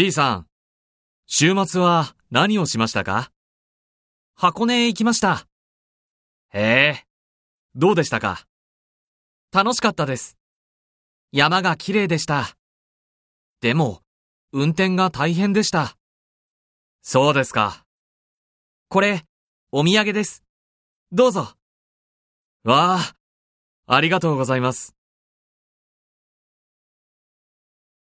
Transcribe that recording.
B さん、週末は何をしましたか？箱根へ行きました。へえ、どうでしたか？楽しかったです。山が綺麗でした。でも、運転が大変でした。そうですか。これ、お土産です。どうぞ。わあ、ありがとうございます。